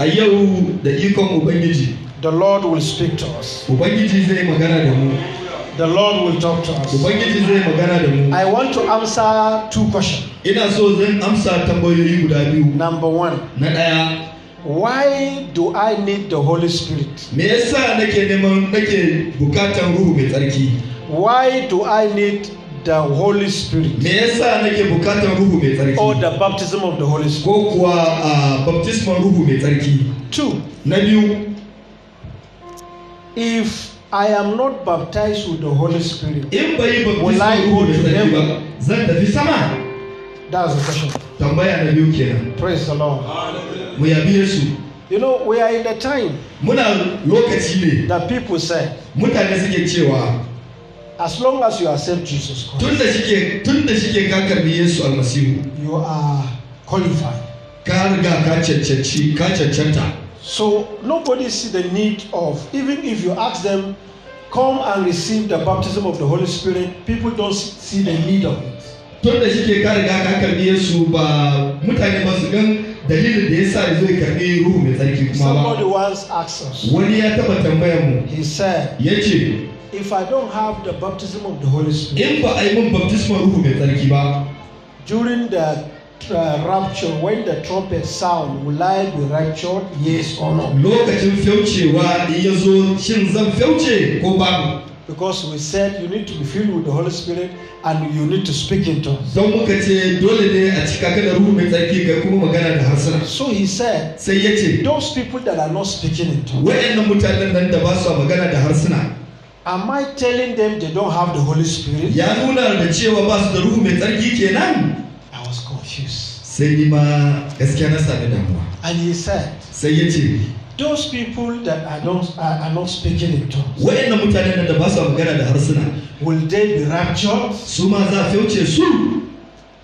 a yau da ikon ubangiji the Lord will speak to us. ubangiji zai magana da mu The Lord will talk to us. I want to answer two questions. Number one, why do I need the Holy Spirit? me yasa nake neman nake bukatan ruhu mai tsarki Why do I need the Holy Spirit me yasa nake bukatan ruhu mai tsarki or the baptism of the Holy Spirit? ko kuwa a baptisman ruhu mai tsarki Two, na biyu if I am not baptized with the Holy Spirit, in bai Will I ruhu go mai to tsarki heaven? ba zan tafi sama that's the question. tambaya na biyu kenan Praise the Lord. mu yabi yesu You know, we are in the time muna lokaci ne that people say, mutane suke cewa as long as you accept Jesus Christ, tun da shike tun da shike ka karɓi yesu almasihu. you are qualified. ka riga ka cancanci ka cancanta. So nobody see the need of, even if you ask them, come and receive the baptism of the Holy Spirit, people don't see the need of it. tun da shike ka riga ka karɓi yesu ba mutane ba su gan dalilin da yasa ya zo ya karɓi ruhu mai tsarki kuma Somebody ba once asked us, wani ya taba tambayar mu. He said, ya ce if I don't have the baptism of the Holy Spirit in ba a yi min baptisman ruhu mai tsarki ba during the uh, rapture, when the trumpet sound, will I be raptured? Yes or no? lokacin fyaucewa in ya zo shin zan fyauce ko babu Because we said you need to be filled with the Holy Spirit and you need to speak in tongues. don muka ce dole ne a cika ka da ruhu mai tsarki kai kuma magana da harsuna So he said, sai ya ce those people that are not speaking in tongues, waɗannan mutanen nan da ba su magana da harsuna am I telling them they don't have the Holy Spirit? ya nuna da cewa ba su da ruhu mai tsarki kenan I was confused. sai ni ma gaskiya na sami damuwa And he said, sai ya ce those people that are not, are, are not speaking in tongues, waɗannan mutanen da ba su magana da harsuna will they be raptured? su ma za a fyauce su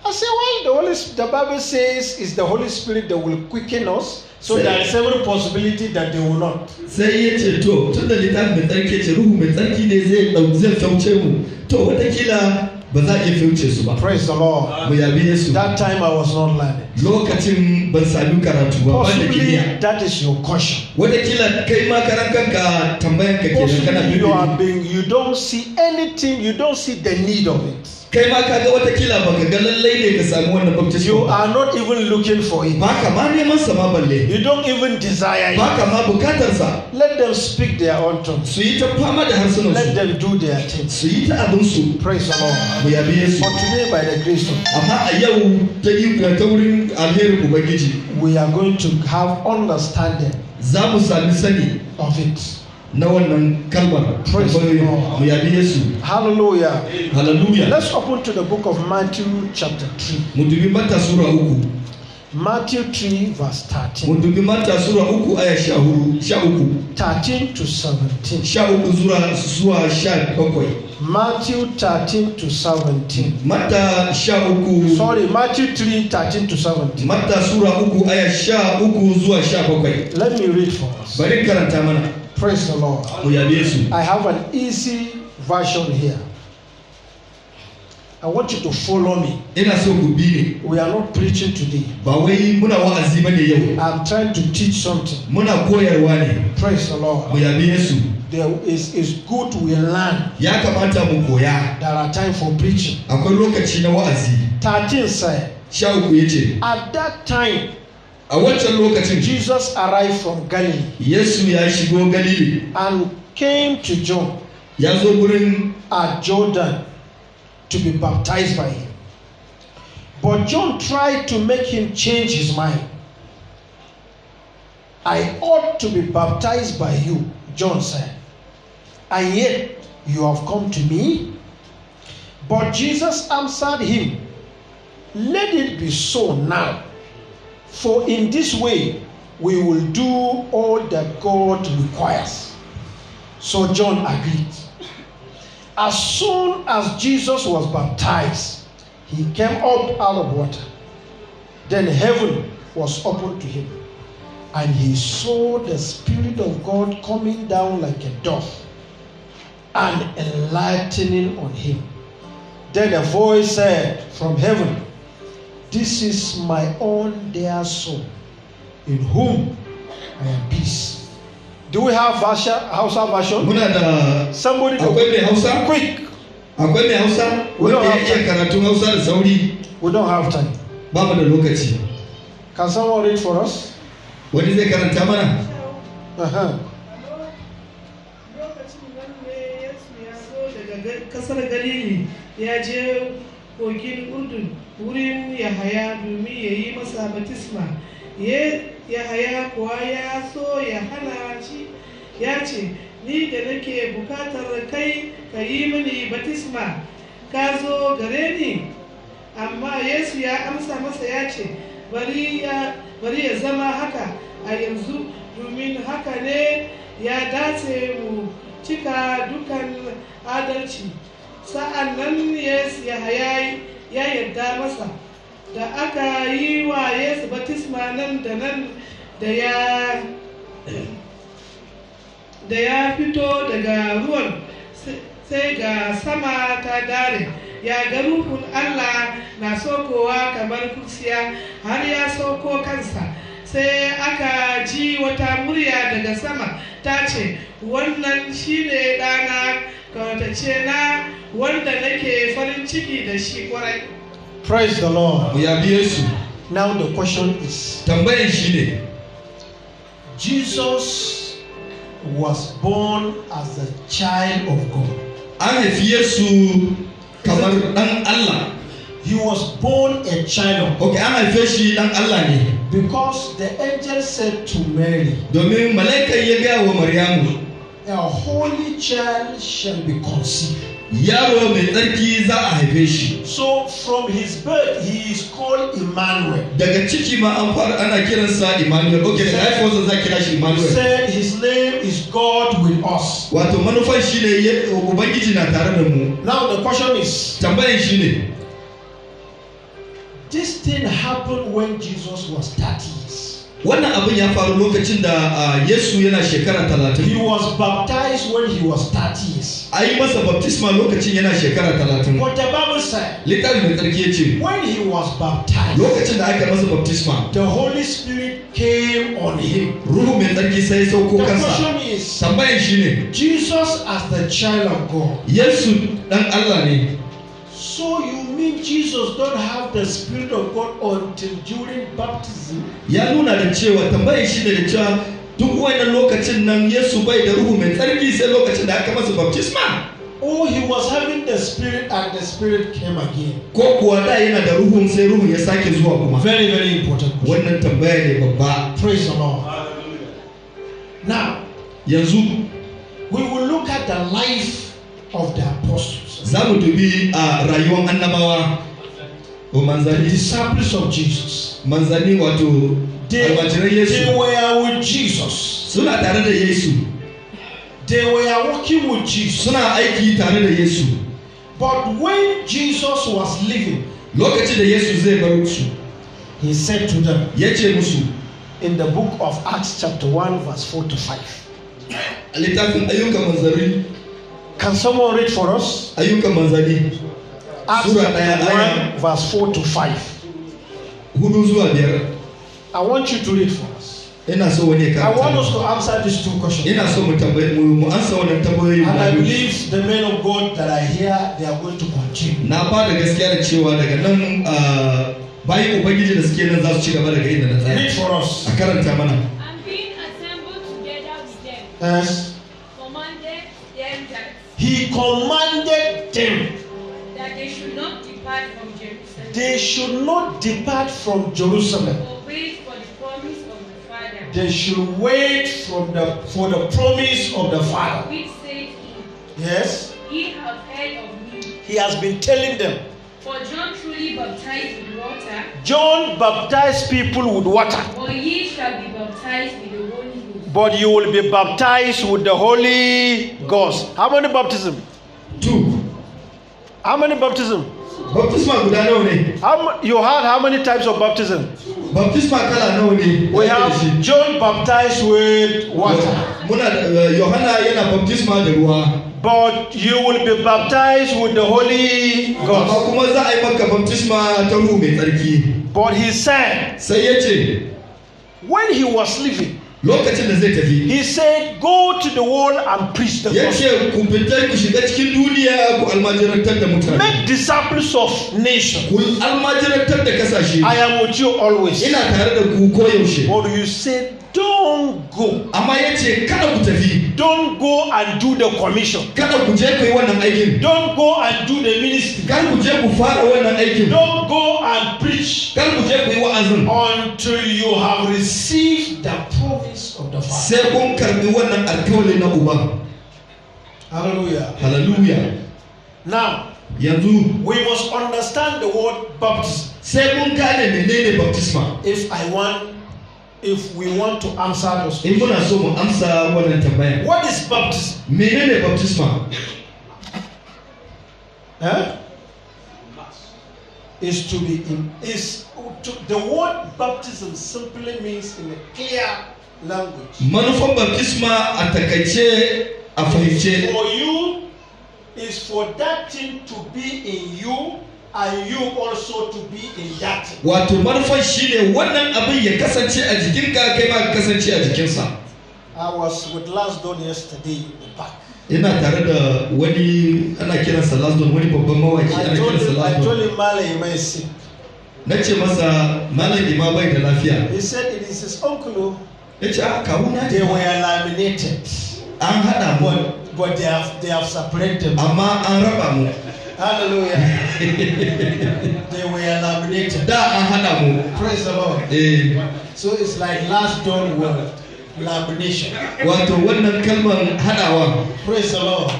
I said, well, the Holy the Bible says it's the Holy Spirit that will quicken us. So there is every possibility that they will not. sai ya ce to tun da littafin mai tsarki ce ruhu mai tsarki ne zai zai fyauce mu to watakila ba za a iya fyauce su ba Praise the Lord. mu yabi yesu That time I was not learning. lokacin ban sami karatu ba ban da Possibly that is your caution. watakila kai ma karan kanka tambayan ka kenan kana Possibly you are being, you don't see anything, you don't see the need of it. Kai ma kaga wataƙila baka ga lallai ne ka sami wannan You baptism ba are not even looking for it. ba ka ma neman sa ma balle You don't even desire it. ka ma buƙatar sa Let them speak their own tongues. su yi ta fama da harsunan Let su them do their things. su yi ta abin su Praise the Lord. mu yabi yesu For today, by the grace of amma a yau ta yi ta wurin alherin ubangiji we are going to have understanding za mu sami sani of it. Na wannan kalmar mu yabi yesu Hallelujah. hallelujah Let's open to the book of Matthew, chapter 3. mu dubi mata sura uku Matthew 3, verse 13. mu dubi mata sura uku aya sha huɗu sha uku 13 to 17. sha uku zuwa zuwa sha bakwai Matthew 13 to 17. mata sha uku Sorry, Matthew 3, 13 to 17. mata sura uku aya sha uku zuwa sha bakwai Let me read for us. bari karanta mana Praise the Lord. mu yabe su I have an easy version here. I want you to follow me. ina so ku bi ne We are not preaching today. ba wai muna wa'azi ba ne yau I'm trying to teach something. muna koyarwa ne Praise the mu Lord. yabe Yesu There is it's good we learn. ya kamata mu koya There are time for preaching. akwai lokaci na wa'azi 13 said, sha uku ya ce At that time, a wancan lokacin Jesus arrived from Galilee Yesu ya shigo Galili and came to John ya zo gurin at Jordan to be baptized by him. But John tried to make him change his mind. I ought to be baptized by you, John said, and yet you have come to me? But Jesus answered him, Let it be so now, for in this way we will do all that God requires. So John agreed. As soon as Jesus was baptized, he came up out of water. Then heaven was opened to him, and he saw the Spirit of God coming down like a dove and enlightening on him. Then a voice said from heaven, This is my own dear son, in whom I am peace. Do we have Hausa, Hausa version? muna da Somebody akwai mai hausa quick. akwai mai hausa We don't wanda ya have iya karatun hausa da sauri We don't have time. ba mu da lokaci Can someone read for us? wani zai karanta mana Uh-huh. lokacin nan ne yesu ya zo daga kasar galili ya je kogin urdun wurin yahaya domin ya yi masa batisma yahaya kuwa ya so ya hana shi. Ya ce ni da nake buƙatar kai ka yi mini batisma ka zo gare ni? Amma yesu ya amsa masa ya ce bari ya zama haka a yanzu. Domin haka ne ya dace mu cika dukan adalci. Sa'an nan yesu ya yarda masa da aka yi wa yesu batisma nan da nan da ya da ya fito daga ruwan sai ga sama ta dare. Ya ga ruhun Allah na sokowa kamar kursiya har ya soko kansa. Sai aka ji wata murya daga sama ta ce wannan shine ɗana kawatace na wanda nake farin ciki da shi ƙwarai Praise the Lord. mu yabi yesu Now the question is tambayan shi ne Jesus was born as a child of God. an haifi yesu kamar dan allah He was born a child of God ok an haife shi dan allah ne because the angel said to Mary, domin mala'ikan ya gaya wa maryamu A holy child shall be conceived. yaro mai tsarki za a haife shi So from his birth, he is called Emmanuel. daga ciki ma an fara ana kiransa Emmanuel ok daga haifuwarsa za kira shi He Emmanuel said his name is God with us. wato manufan shi ne ya- ubangiji na tare da mu Now the question is tambayan shi ne this thing happened when Jesus was 30 years. Wannan abin ya faru lokacin da yesu yana shekara He talatin was baptized when he was 30 years. a yi masa baptisma lokacin yana shekara talatin But the Bible said littafin mai tsarki ya ce when he was baptized, lokacin da aka masa baptisma the Holy Spirit came on him. ruhu mai tsarki sai sauko The kansa question is tambayan shi ne Jesus as the child of God. yesu dan allah ne So you mean Jesus don't have the Spirit of God until during baptism? ya nuna da cewa tambayan shi da cewa duk wannan lokacin nan yesu bai da ruhu mai tsarki sai lokacin da aka masa baptisma Oh, he was having the Spirit and the Spirit came again. ko kuwa da yana da ruhun sai ruhun ya sake zuwa kuma Very, very important. question. wannan tambaya ne babba Praise the Lord. Now, yanzu we will look at the life of the apostles, za mu dubi a rayuwar annabawa ko the manzanni disciples of Jesus. manzanni wato They, almajiran they yesu were with Jesus. suna tare da yesu They were working with Jesus. suna aiki tare da yesu But when Jesus was leaving, lokacin da yesu zai bar su he said to them ya ce musu in the book of Acts, chapter 1, verse 4 to 5. a littafin ayyukan manzanni Can someone read for us? ayyukan manzanni Acts Surah chapter ɗaya, aya- 1, verse 4 to 5. huɗu zuwa biyar I want you to read for us. ina so wani ya I want us to answer these two questions. ina so mu tambayi mu mu ansa wannan tambayoyi And I believe the men of God that are here, they are going to continue. na ba da gaskiya da cewa daga nan ah, bayan ubangiji da suke nan za su ci gaba daga inda na Read for us. a karanta mana and being assembled together with them, Yes. Commanded them that, He commanded them that they should not depart from Jerusalem, they should not depart from Jerusalem. wait for the promise of the Father, They should wait from the for the promise of the Father. which said he, Yes. Ye have heard of me. He has been telling them. For John truly baptized with water, John baptized people with water, but ye shall be baptized with the Holy. But you will be baptized with the Holy Ghost. How many baptism? two How many baptism? baptisma guda nawa ne How mu- you had how many types of baptism? baptisma kala nawa ne We da ake da have shi? John baptized with water, muna da eh, yohana yana baptisma da ruwa but you will be baptized with the Holy amma Ghost. kuma za a yi maka baptisma ta ruhu mai tsarki But he said, sai ya ce when he was leaving, lokacin da zai tafi he said, Go to the world and preach the ya gospel. ce ku fita ku shiga cikin duniya ku almajirantar da mutane Make disciples of nations. ku almajirantar da ƙasashe I am with you always. ina tare da ku koyaushe But you said, Don't go. amma ya ce kada ku tafi Don't go and do the commission. kada ku je ku yi wannan aikin Don't go and do the ministry. kar ku je ku fara wannan aikin Don't go and preach kar ku je ku yi wa'azin until you have received the promise of the Father. sai kun karbi wannan alkawali na uba Hallelujah. hallelujah Now, yanzu we must understand the word baptism. sai mun gane menene baptisma If I want, if we want to answer those in muna so mu amsa wannan tambaya What is baptism? menene baptisma Eh? Is to be in is to, the word baptism simply means in a clear language. manufan baptisma a takaice a fahimce For you is for that thing to be in you and you also to be in that wato manufan shine wannan abin ya kasance a jikinka kai ma ka kasance a jikinsa. I was with Last Dawn yesterday in the park. ina tare da wani ana kiransa lasdon wani babban mawaki ana kiransa him, I told lasdon him Malay may sick. na ce masa malam ima bai da lafiya. He said it is his uncle. ya ce a kawo na They ne were laminated, an haɗa mu. But they have they have separated. amma an raba mu Hallelujah. they were laminated. da an haɗa mu Praise the Lord. eh So it's like last dawn word lamination. wato wannan kalmar haɗawa Praise the Lord.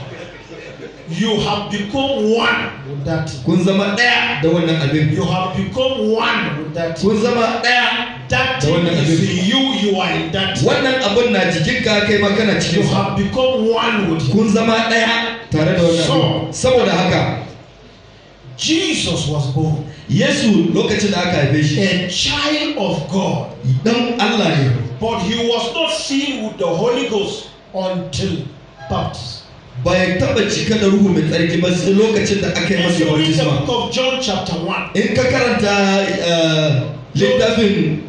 You have become one with that. kun zama da wannan abin You have become one with that. kun zama ɗaya That thing is you. You are in that. wannan abin na jikinka kai ma kana You cikin sa have become one with him. kun zama ɗaya tare da wannan saboda haka Jesus was born yesu lokacin da aka haife shi a child of God, dan allah ne but he was not filled with the Holy Ghost until baptism. bai taba cika da ruhu mai tsarki ba sai lokacin da aka yi masa you baptisma book of John chapter 1, in ka karanta eh, littafin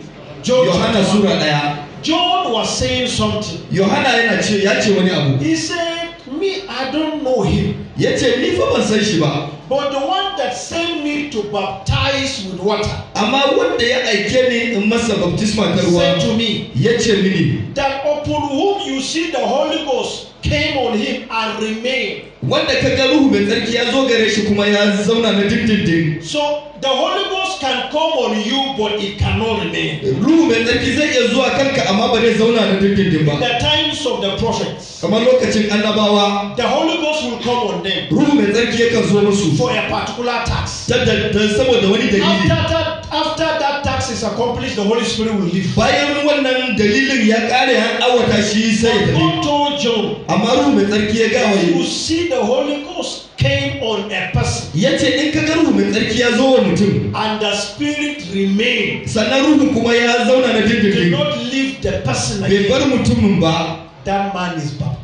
yohana sura 1, ɗaya John was saying something. yohana yana ce ya ce wani abu He said, Me, I don't know him. Ya ce ni fa ban san shi ba But the one that sent me to baptize with water amma wanda ya aike ni in masa baptisma ta said ruwa to me ya ce mini that upon whom you see the Holy Ghost came on him and remained. wanda ka ga ruhu mai tsarki ya zo gare shi kuma ya zauna na dindindin So the Holy Ghost can come on you, but it cannot remain. ruhu mai tsarki zai iya zuwa kanka amma ba zai zauna na dindindin In ba the times of the prophets, kamar lokacin annabawa the Holy Ghost will come on them ruhu mai tsarki yakan zo musu for a particular task. ta da- da- saboda wani After dalili that, after that task is accomplished, the Holy Spirit will leave. bayan wannan dalilin ya kare an awata shi sai ya tafi. God told John amma ruhu mai tsarki ya gawa If you see the Holy Ghost came on a person. Ya ce in ka ga ruhu mai tsarki ya zo wa mutum. And the Spirit remained, sannan ruhu kuma ya zauna na did dindindin not leave the person bai bar mutumin ba. That man is baptized.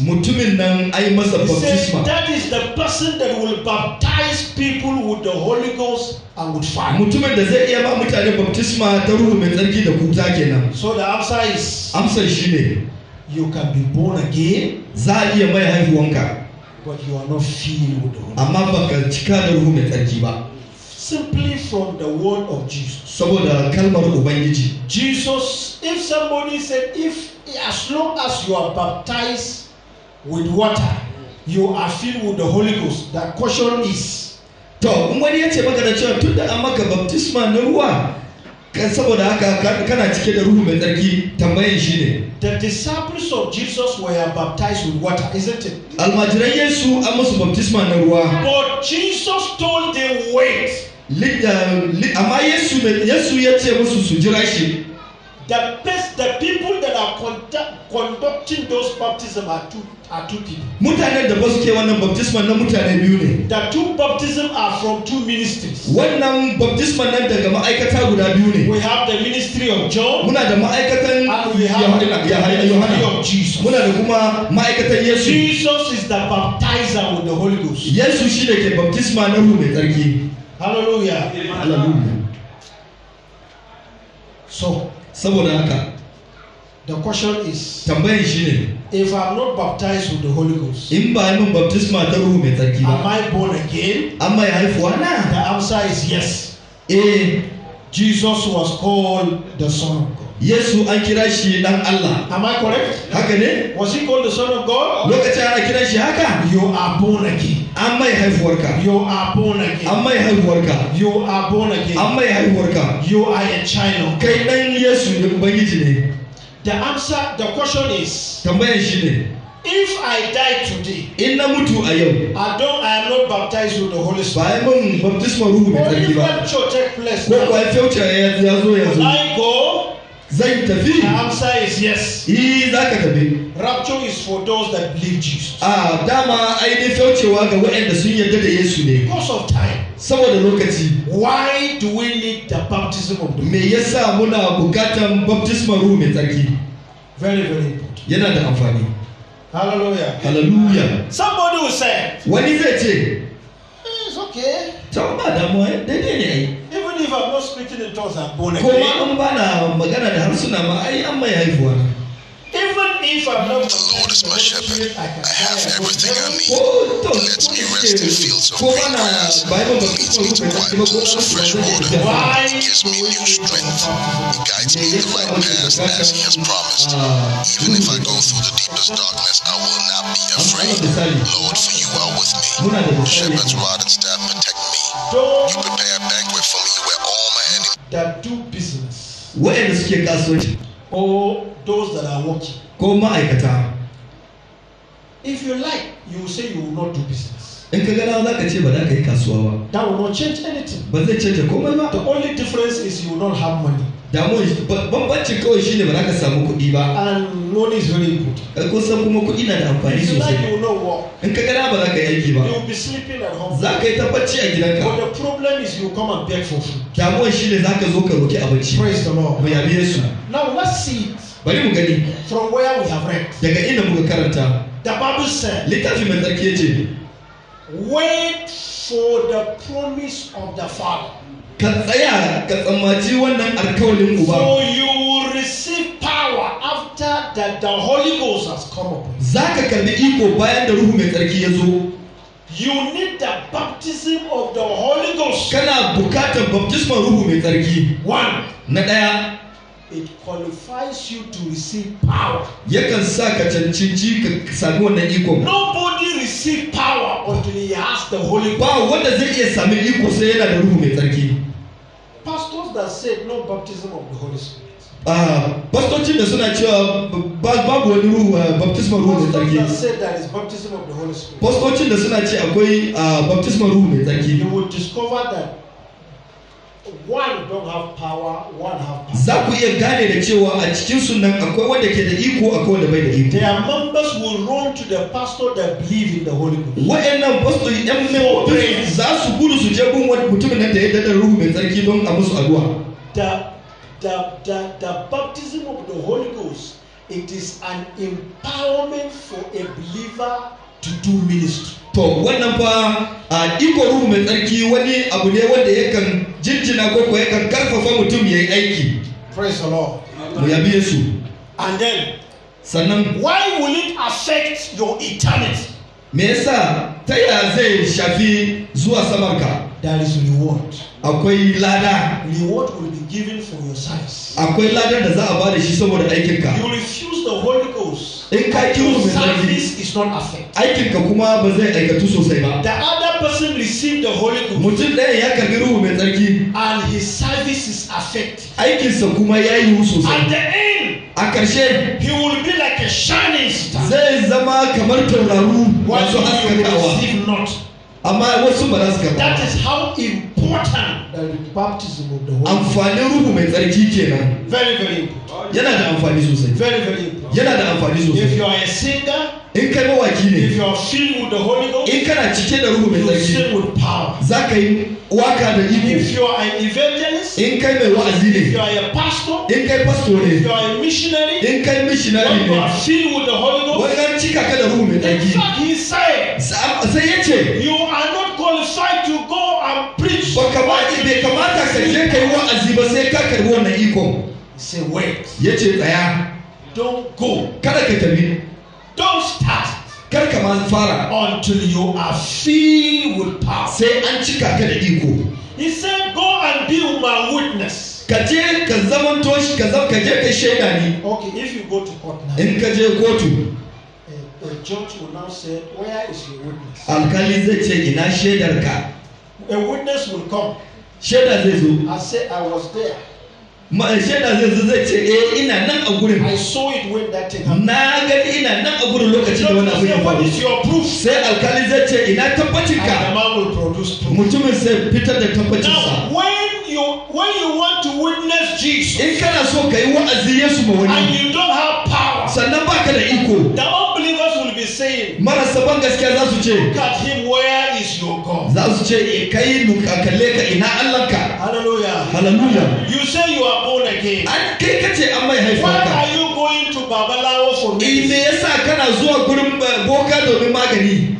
Mutumin nan ai masa baptisma that is the person that will baptize people with the Holy Ghost and with fire. mutumin da zai iya ba mutane baptisma ta ruhu mai tsarki da kuta kenan So the answer is amsar shi ne you can be born again, za a iya mai haihuwanka but you are not filled with the Holy Ghost. amma baka cika da ruhu mai tsarki ba Simply from the word of Jesus. saboda kalmar ubangiji Jesus, if somebody said, if as long as you are baptized with water, you are filled with the Holy Ghost, the question is, to in wani ya ce maka da cewa tun da an maka baptisma na ruwa kan saboda haka ka- kana cike da ruhu mai tsarki tambayin shi ne. The disciples of Jesus were baptized with water, isn't it? almajiran yesu an musu baptisma na ruwa. But Jesus told them, wait, li- amma yesu ya ce musu su jira shi. The best, the people that are conduct, conducting those baptisms are two, are two people. mutanen da ba su ke wannan baptisma na mutane biyu ne The two baptisms are from two ministries. wannan baptisma nan daga ma'aikata guda biyu ne We have the ministry of John muna da ma'aikatan and we have the Yohana- Yohana- ministry Yohana. of Jesus. muna da kuma ma'aikatan yesu Jesus is the baptizer with the Holy Ghost. yesu shi da ke baptisma na ruhu mai tsarki Hallelujah. Hallelujah. So saboda haka The question is tambayan shine if I'm not baptized with the Holy Ghost, in ba yi min baptisma ta ruhu mai tsarki am I born again? an mai haifuwa The answer is yes. eh Jesus was called the Son of God. yesu an kira shi dan allah Am I correct? haka ne Was he called the Son of God? lokacin ana kiran shi haka You are born again. An mai haifuwarka You are born an again. mai haihuwarka You are born again. an mai haihuwarka You are a child kai dan yesu ne ubangiji ne The answer, the question is tambayan shi ne if I die today, in na mutu a yau I don't I am not baptized with the Holy Spirit. ba min baptisma ruhu mai tsarki if ba rapture take place ko now, kuwa fyauce ya ya zo will yanzu I go? Zan tafi The answer is yes. yi za ka tafi Rapture is for those that believe Jesus. a dama ainihin fyaucewa ga waɗanda sun yarda da yesu ne Because of time, saboda lokaci why do we need the baptism of the me yasa muna bukatan baptisma ruhu mai tsarki Very, very important. yana da amfani Hallelujah. hallelujah Somebody will say, wani zai ce "Eh, it's okay. ta ba damuwa daidai ne ai not in tongues, I'm born ko ma again. an bana magana da harsuna ma ai an mai haifuwa Even if I'm not The Lord is my shepherd. I can I have die and go to everything I need. ko to Lets me rest in fields of green grass. ba yi ba Leads me to quiet pools of fresh water. Why He gives me new strength. He guides me in the right paths as He has promised. Even if I go through the deepest darkness, I will not be afraid. Lord, for you are with me. Shepherd's rod and staff protect me. You prepare a banquet for that do business waɗanda suke kasuwanci or those that are working, ko ma'aikata if you like, you will say you will not do business. in ka gana za ka ce ba za ka yi kasuwa ba That will not change anything. ba zai canja komai ba The only difference is you will not have money. Damuwa bambancin kawai shine ba za ka samu kuɗi ba. And money is very important. Kun san kuma kuɗi na da amfani sosai. in ka gana ba za ka yi aiki ba. Za ka yi tabbaci a But gidanka the problem is you come and beg for food. damuwan shine za ka zo ka roki abinci. Praise the Lord. mu yabi yesu Now let's see bari mu gani. From where we have read. daga inda muka karanta. The Bible said, littafi mai tsarki ya ce Wait for the promise of the Father. Ka tsaya ka tsammaci wannan alkawalin uba. So you will receive power after that the Holy Ghost has come upon za ka karɓi iko bayan da ruhu mai tsarki ya zo. You need the baptism of the Holy Ghost. kana buƙatar baptisman ruhu mai tsarki. One, na ɗaya it qualifies you to receive power. yakan sa ka cancanci ka sami wannan ikon. Nobody receive power until he has the Holy Ghost. ba wanda zai iya sami iko sai yana da ruhu mai tsarki. Pastors that said no baptism of the Holy Spirit. Ah, pastocin da suna cewa ba- babu wani ruhu ah, baptisman ruhu mai Pastors that tsarki said there is baptism of the Holy Spirit. pastocin da suna ce akwai ah, baptisman ruhu mai tsarki You will discover that one don't have power, one have power. Za ku iya gane da cewa a cikin sunan akwai wanda ke da iko akwai wanda bai da iko. Their members will run to the pastor that believe in the Holy Ghost. wa'annan pastor yan membobin za su gudu su je gun wani mutumin nan da ya dada ruhu mai tsarki don a musu addu'a. The, the, the, the baptism of the Holy Ghost, it is an empowerment for a believer to do ministry. to wannan fa a iko ruhu mai tsarki wani abu ne wanda yakan jinjina ko ko yakan ƙarfafa mutum ya yi aiki Praise the Lord. mu yabi Yesu And then, sannan why will it affect your eternity? me yasa ta yaya zai shafi zuwa samarka There is reward. akwai lada Reward will be given for your service. akwai ladar da za a ba da shi saboda aikinka You refuse the Holy Ghost, In ka mai tsarki. service is not affected. aikinka kuma ba zai aikatu sosai ba The other person received the Holy Ghost, mutum ɗaya ya karɓi ruhu mai tsarki and his service is affected. aikinsa kuma ya yi At sosai the end, a ƙarshe he will be like a shining star. zai zama kamar tauraru masu haskakawa not. Amma wasu ba za su That karɓa is how important the baptism of the Holy amfanin ruhu mai tsarki kenan. Very, very important. yana da amfani sosai. Very, very important. yana da amfani If sosai you are a singer, in kai mawaki if ne you are filled with the Holy Ghost, in kana cike da ruhu mai you tsarki. sing with power. za ka yi waƙa da If iko you are an evangelist, in kai mai wa'azi if you ne are a pastor, in kai pasto if you ne are a missionary, in kai missionary. when you are ne filled with the Holy Ghost, wani an cika ka da ruhu mai in tsarki fact, he said, Sa- sai ya ce you are not qualified to go and preach. ba kamata bai kamata ka je ka yi wa'azi ba sai ka karɓi wannan ikon He said, wait. ya ce tsaya don't go. kada ka tafi Don't start. Kar ka ma fara until you are filled with power. sai an cika ka da iko He said, Go and be my witness. ka je ka zamanto shi ka zama ka je ka shaida ni Okay, if you go to court now, in ka je kotu a, a judge will now say, Where is your witness? alkali zai ce ina shaidar ka A witness will come shaida zai zo and say, I was there. Ma shaida zai zai ce eh ina nan a gurin I saw it when that thing happened. na gani ina nan a gurin lokacin da wani abu ya faru is your proof? sai alkali zai ce ina tabbacin And the ka man will produce proof. mutumin sai fitar da tabbacinsa Now, when you when you want to witness Jesus in kana so ka yi wa'azi yesu ma and wani you don't have power, sannan baka da iko the be saying, marasa ban gaskiya za su ce at him, where is your God? za su ce e kai luka kalle ka ina allahnka Hallelujah. hallelujah You say you are born again. an kai kace an mai Why haifarka are you going to Babalawo for me me? yasa kana zuwa gurin eh, boka domin magani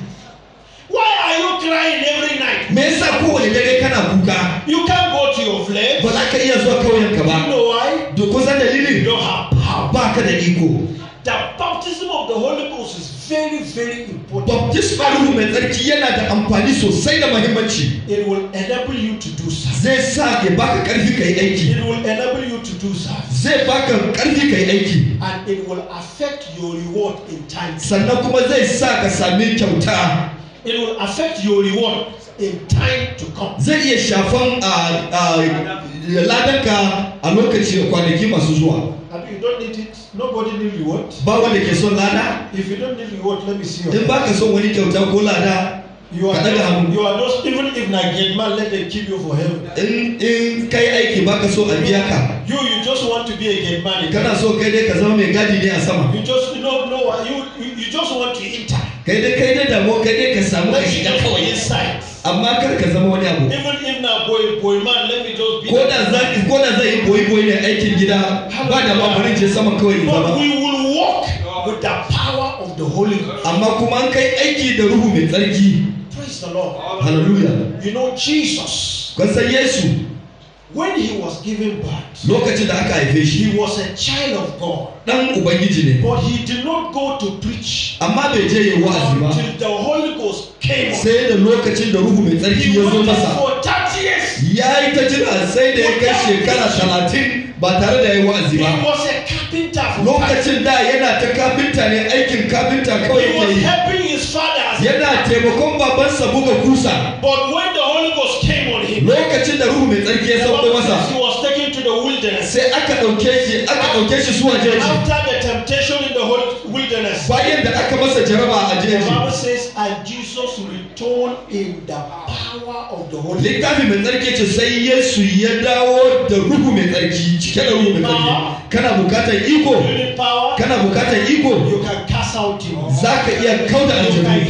Why are you crying every night? me yasa kowane dare kana kuka You can't go to your flesh. ba za ka iya zuwa kauyenka You ba know why? da kusan You dalilin don't have power. ba ka da iko The baptism of the Holy very, very important. mai tsarki yana da amfani sosai da muhimmanci It will enable you to do something. zai sa ya baka ƙarfi ka yi aiki It will enable you to do zai baka ƙarfi aiki And it will affect your reward in time. sannan kuma zai sa ka sami kyauta It will affect your reward in time to come. zai iya shafan ladanka a lokaci kwanaki masu zuwa And you don't need it. Nobody need reward. ba wanda ke son lada If you don't need reward, let me see your in ba ka son wani kyauta ko lada You are just, you are just even if na get man, let them keep you for heaven. in in kai aiki ba ka so a biya ka You you just want to be a get man. kana so kai dai ka zama mai gadi ne a sama You just you know no you, you you just want to enter. kai dai kai dai damu kai dai ka samu ka shiga kawai inside. Amma kar ka zama wani abu Even if na boy boy man, let me just be. ko da za ko da zai yi boyi boyi ne aikin gida ba da ma bari je sama kawai in But we will walk with the power of the Holy Ghost. amma kuma an kai aiki da ruhu mai tsarki Praise the Lord. hallelujah You know Jesus kun san yesu when he was given birth, lokacin da aka haife shi he was a child of God, dan ubangiji ne. But he did not go to preach amma bai je yi wa'azi ba. until the Holy Ghost came. sai da lokacin da ruhu mai tsarki ya zo masa. for 30 years. ya yi ta jira sai da ya kai shekara talatin ba tare da ya yi wa'azi He ba was a carpenter for 30 lokacin da yana ta kafinta ne aikin kafinta kawai He yake was yi. helping his father. yana taimakon babansa buga kusa. But when the Holy Ghost came lokacin da ruhu mai tsarki ya sauko masa sai aka ɗauke shi aka ɗauke shi zuwa jeji. After the temptation in the whole wilderness, bayan da aka masa jaraba a the jeji. Bible says, and Jesus returned in the power of the Holy Ghost. littafi mai tsarki ce sai yesu ya dawo da ruhu mai tsarki cike da ruhu mai tsarki. Kana buƙatar iko? Kana buƙatar iko? You can. Za ka iya kauda aljanu.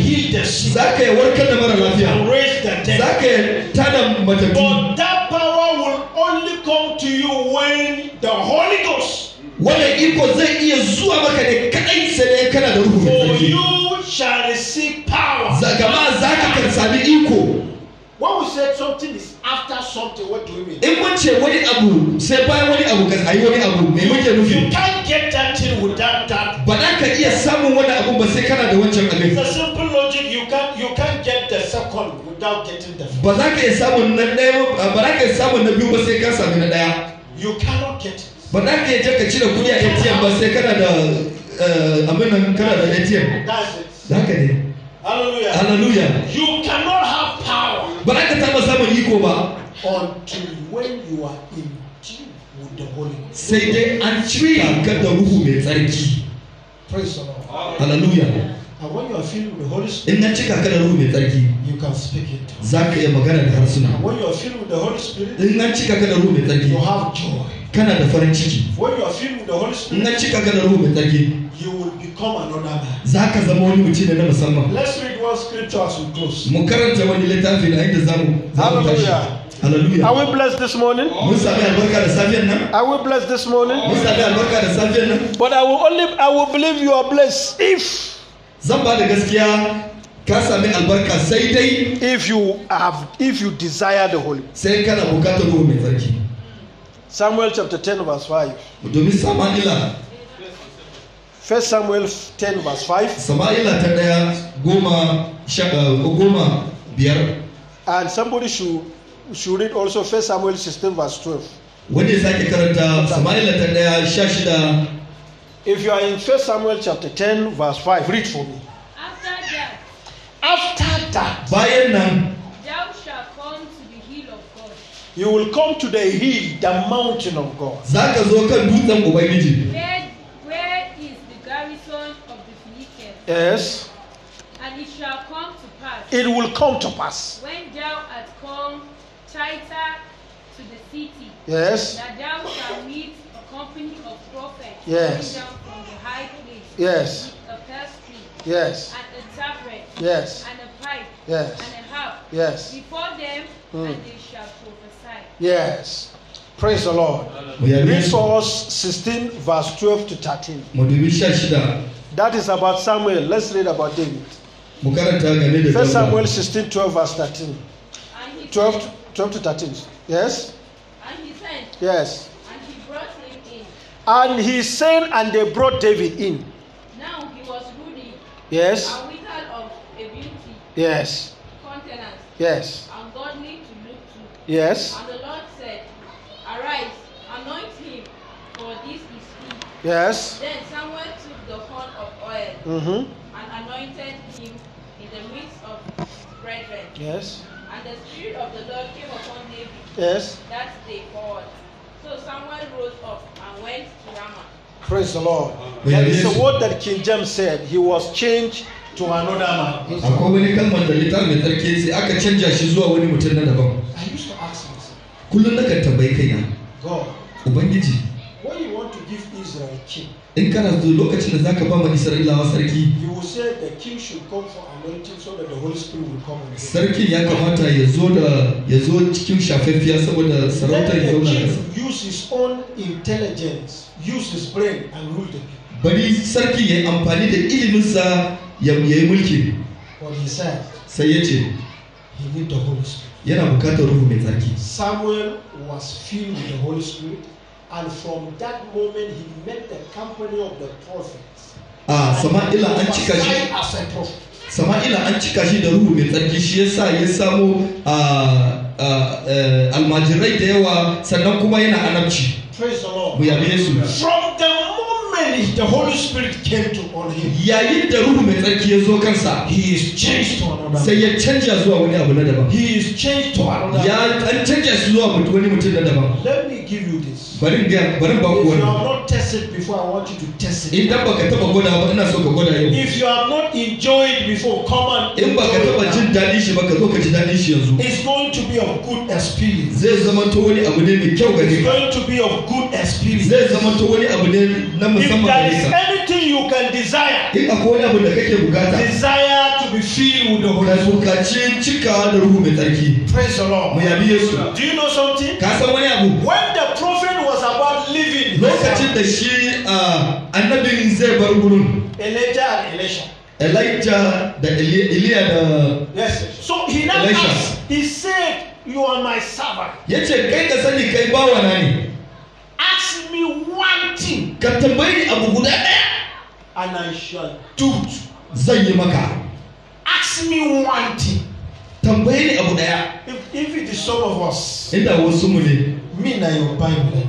za ka iya warkar da mara lafiya. Za ka iya tada matattu the Holy Ghost wannan iko zai iya zuwa maka ne kadai sai dai kana da ruhu For you shall receive power. Za ka kan sami iko. When we said something is after something, what do we mean? in mun ce wani abu sai bayan wani abu ka ayi wani abu me muke You can't get that thing without that. ba za ka iya samun wani abu ba sai kana da wancan abin It's a simple logic. You can't you can't get the second without getting the first. ba za ka iya samun na ɗaya ba za ka iya samun na biyu ba sai ka sami na ɗaya You cannot get it. ba za ka iya je ka cire kuɗi a ATM ba sai kana da eh, abin nan kana da ATM That's it. za ka ne Hallelujah. hallelujah You cannot have power ba za ka taɓa samun iko ba until when you are in tune with the Holy sai dai an cika ka da ruhu mai tsarki Praise the Lord. hallelujah And when you are filled with the Holy Spirit, in na cika ka da ruhu mai tsarki you can speak in tongues. za ka iya magana da harsuna And when you are filled with the Holy Spirit, in an cika ka da ruhu mai you tsarki have joy. kana da farin ciki When you are filled with the Holy in Spirit, an cika ka da ruhu mai tsarki you za ka zama wani mutum da na musamman. Mu karanta wani littafi da inda za mu tashi. Hallelujah. Are we blessed this morning? Are we blessed this morning? But I will only I will believe you are blessed if if you have if you desire the holy Spirit. Samuel chapter 10 verse 5 1 Samuel 10 verse 5. Sama'ila ta Guma uh, goma goma. And somebody should, should read also 1 Samuel 16 verse 12. When is that character karanta Sama'ila ta. If you are in 1 Samuel chapter 10 verse 5, read for me. After that. After that. Bayan. Thou shalt come to the hill of God. You will come to the hill, the mountain of God. Zaka zo kan dutsen Ubangiji. Yes, And it shall come to pass, it will come to pass. when thou art come tighter to the city, Yes, that thou shalt meet a company of prophets Yes. down from the high place yes, with a pastry yes, and a tabret yes, and a pipe yes, and a harp yes, before them, Mm. and they shall prophesy. yes. Praise the Lord. mu Read su for us 16 verse 12 to 13. Mu dubi sha shida That is about Samuel. Let's read about David. mu karanta game da First Samuel Dauda. 16, 12 verse 13. 12, to- 12 to 13. Yes, and he sent, yes. and he brought him in. And he sent and they brought David in. Now he was ruddy Yes, and withered of a beauty, yes, countenance, yes, and God godly to look to. yes, And the Lord said, Arise, anoint him, for this is he. yes. Then Samuel took the horn of oil Mm-hmm. and anointed him in the midst of his brethren. Yes, And the Spirit of the Lord came upon David yes. that day forward. So Samuel rose up and went to Ramah. Praise the Lord. We There are a word that King James said. He was changed to another man. akwai wani kalmar da littafin mai tsarki sai aka canja shi zuwa wani mutum na daban I used to ask myself, kullum na kan tambayi kaina God, ubangiji when you want to give Israel a king, in kana zo lokacin da zaka ba ma isra'ilawa sarki so sarkin ya kamata ya zo da ya zo cikin shafaffiya saboda sarautar ya zauna king ƙasa use his own intelligence, use his brain, and rule the people. bari sarki ya yi amfani da iliminsa ya ya yi mulki sai ya ce he need the Holy Spirit. yana buƙatar ruhu mai tsarki Samuel was filled with the Holy Spirit, and from that moment he met the company of the prophets. a sama'ila an cika shi sama'ila an cika shi da ruhu mai tsarki shi yasa ya samo a a, eh, almajirai da yawa sannan kuma yana anabci Praise the Lord. mu yabe su From the moment the Holy Spirit came to yayin da ruhu mai tsarki ya zo kansa he is changed to another. sai ya canja zuwa wani abu na daban He is changed to another. ya an canja shi zuwa wani mutum na daban Let me give you this. bari in ga bari ba ku If wani not tested before, I want you to test it. idan baka taba gwada ba ina so ka gwada yau If you have not enjoyed before, come and in baka taba jin daɗin shi ba ka zo ka ji daɗin shi yanzu It's going to be of good experience. zai zama to wani abu ne mai kyau gare It's ka going to be of good experience. zai zama to wani abu ne na If musamman there gare is ka anything you can desire, in akwai wani abu da kake bukata desire to be filled with the Holy ka Spirit. bukaci cikawa da ruhu mai tsarki Praise the mu Lord. yabi yesu Do you know something? ka san wani abu When the prophet was about leaving, lokacin da shi ah, annabin zai bar wurin Elijah and Elisha. elijah da Eli- iliya da Yes. So he now asked, he said, You are my servant. ya ce kai ka sani kai bawa ne Ask me one thing, ka tambayi abu guda ɗaya and I shall do it. zan yi maka Ask me one thing. tambayi ni abu ɗaya If, if it is some of us, inda wasu mu ne me na your Bible.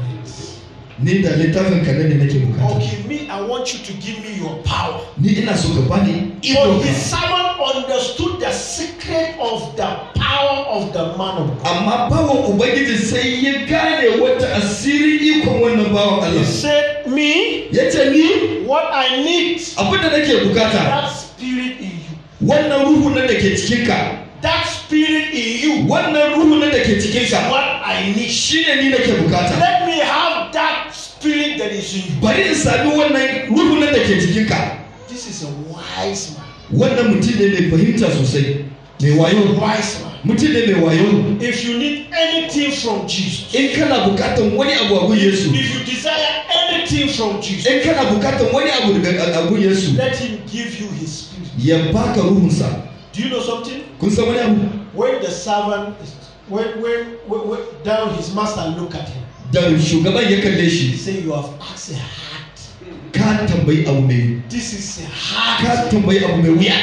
ni da littafin ka ne nake bukata Okay, me, I want you to give me your power. ni ina so ka bani iko his ka servant understood the secret of the power of the man of God. amma bawan ubangiji sai ya gane wata asiri ikon wannan bawan He Allah said, Me, ya ce ni what I need, abin da nake buƙata. That spirit in you. wannan ruhu nan da ke That spirit in you, wannan ruhu nan da ke what I need. shi ne ni nake buƙata. Let me have that spirit that is in you. bari in sami wannan ruhu nan da ke cikinka. This is a wise man. wannan mutum ne mai fahimta sosai. Mai wayo. Wise man. mutum ne mai wayo. If you need anything from Jesus, in kana bukatan wani abu a Yesu if you desire anything from Jesus, in kana bukatan wani abu daga a gun Yesu let him give you his spirit. ya baka ruhunsa. Do you know something? kun san wani abu? When the servant, when, when, when, when down his master look at him, da shugaban ya kalle shi. Say, You have asked a hard ka tambayi abu mai This is a hard. ka tambayi abu mai wuya.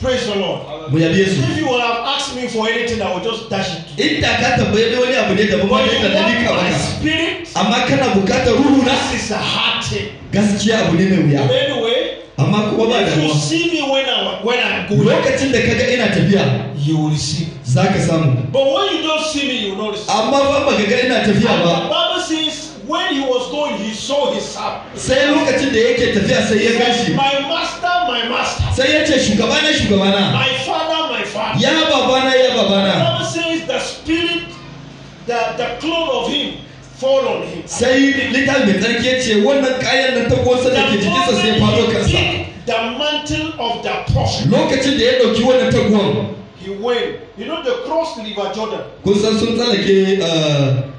Praise the Lord. mu If you would have asked me for anything, I would just dash it to you. inda ka tambaye da wani abu ne da ba da da amma kana buƙatar ruhu na This is a hard thing. gaskiya abu ne mai wuya Anyway, amma kuma ba if you see me when I when lokacin da kaga ina tafiya you will receive. samu But when you don't see me, you will not receive. it. amma ba baka ga ina tafiya And the Bible says when he was going, he saw his son. sai lokacin da yake tafiya sai ya He gan said, shi My master, my master, sai ya ce shugabana shugabana my father, my father. ya babana ya The babana Bible says the spirit, the, the clothes of him fall on him. sai littafi mai tsarki ya ce wannan kayan nan ta kosa da ke jikinsa sai ya faɗo kansa the mantle of the prophet, lokacin da ya ɗauki wannan taguwan he went. You know, the cross river Jordan. kun san sun tsallake ruwan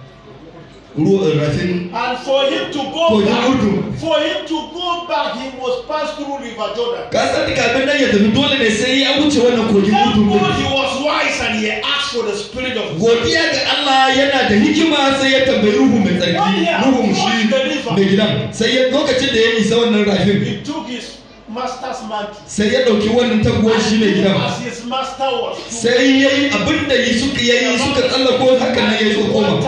rafin And for him to go back, for him to go back, he must pass through river Jordan. ka kafin nan ya tafi dole ne sai ya wuce wannan kogin urdun din. He was wise and he asked for the spirit of godiya ga Allah yana da hikima sai ya tambayi ruhu mai tsarki ruhun shi mai gidan. Sai ya lokacin da ya isa wannan rafin He took his master's mantle. sai ya ɗauki wannan taguwar shi mai gidan. As his master was. sai ya yi suka ya yi suka tsallako haka nan ya zo koma.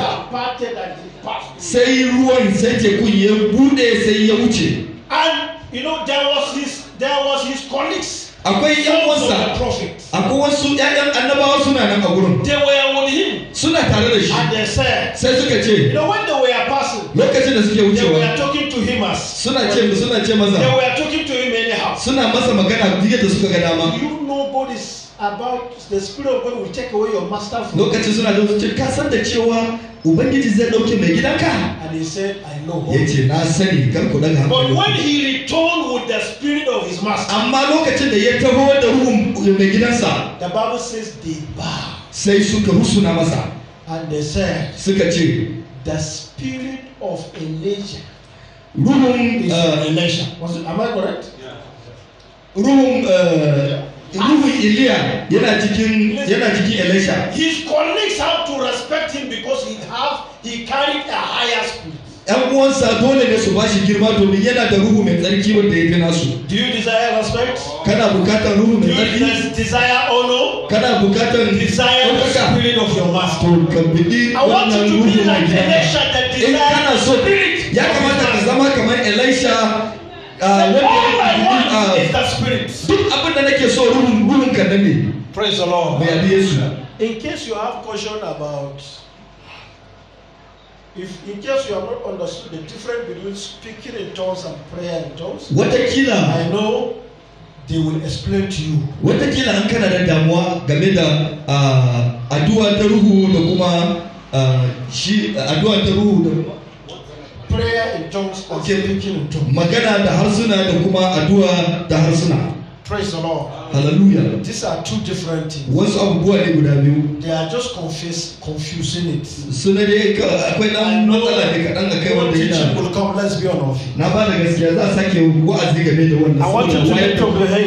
Sai ruwan sai tekun ya buɗe sai ya wuce. And you know there was his there was his colleagues. akwai yan prophets. akwai wasu ƴaƴan annabawa suna nan a gurin. They were with him. Suna tare da shi. And they said, sai suka you ce know, when they were passing, lokacin da suke they wucewa. were talking to him as suna ce suna ce they masa were talking to him anyhow. suna masa magana duk yadda suka ga dama. You about the spirit of God will take away your master from you? lokacin suna da su ce ka san da cewa ubangiji zai ɗauke mai gidanka And he said, I know. ya ce na sani kar ku daga But when he returned with the spirit of his master, amma lokacin da ya taho da ruhun mai gidansa the Bible says they bow. Sai suka rusuna masa and they said, suka ce the spirit of Elijah ruhun is uh, in Elisha. Was it? Am I correct? ruhun uh, ruhun iliya yana cikin yana cikin elisha His colleagues have to respect him because he have he carried a higher spirit. yan uwansa dole ne su bashi girma domin yana da ruhu mai tsarki wanda ya fi nasu Do you desire respect? kana buƙatar ruhu Do mai you tsarki des- desire honor? kana buƙatar Desire the spirit of your master. to ka biɗi I want wannan you to be ruhu mai that in kana so ya kamata ka zama kamar elisha uh, All I want uh, is the spirit. duk abin da nake so ruhun ruhun ka ne Praise the Lord. mai abi yesu In case you have question about, if in case you have not understood the difference between speaking in tongues and prayer in tongues, watakila I know they will explain to you. watakila an kana da damuwa game da uh, addu'a ta ruhu da kuma uh, shi addu'a ta ruhu da kuma Prayer in tongues and speaking in tongues. magana da harsuna da kuma addu'a da harsuna Praise the Lord. hallelujah These are two different things. wasu abubuwa ne guda biyu They are just confuse, confusing it. suna dai ka- akwai dan matsala ne kaɗan a kai wanda teaching yana will come. Let's be on our feet. na ba da gaskiya za a sake wa'azi game da wannan I want you to lift da up your hands.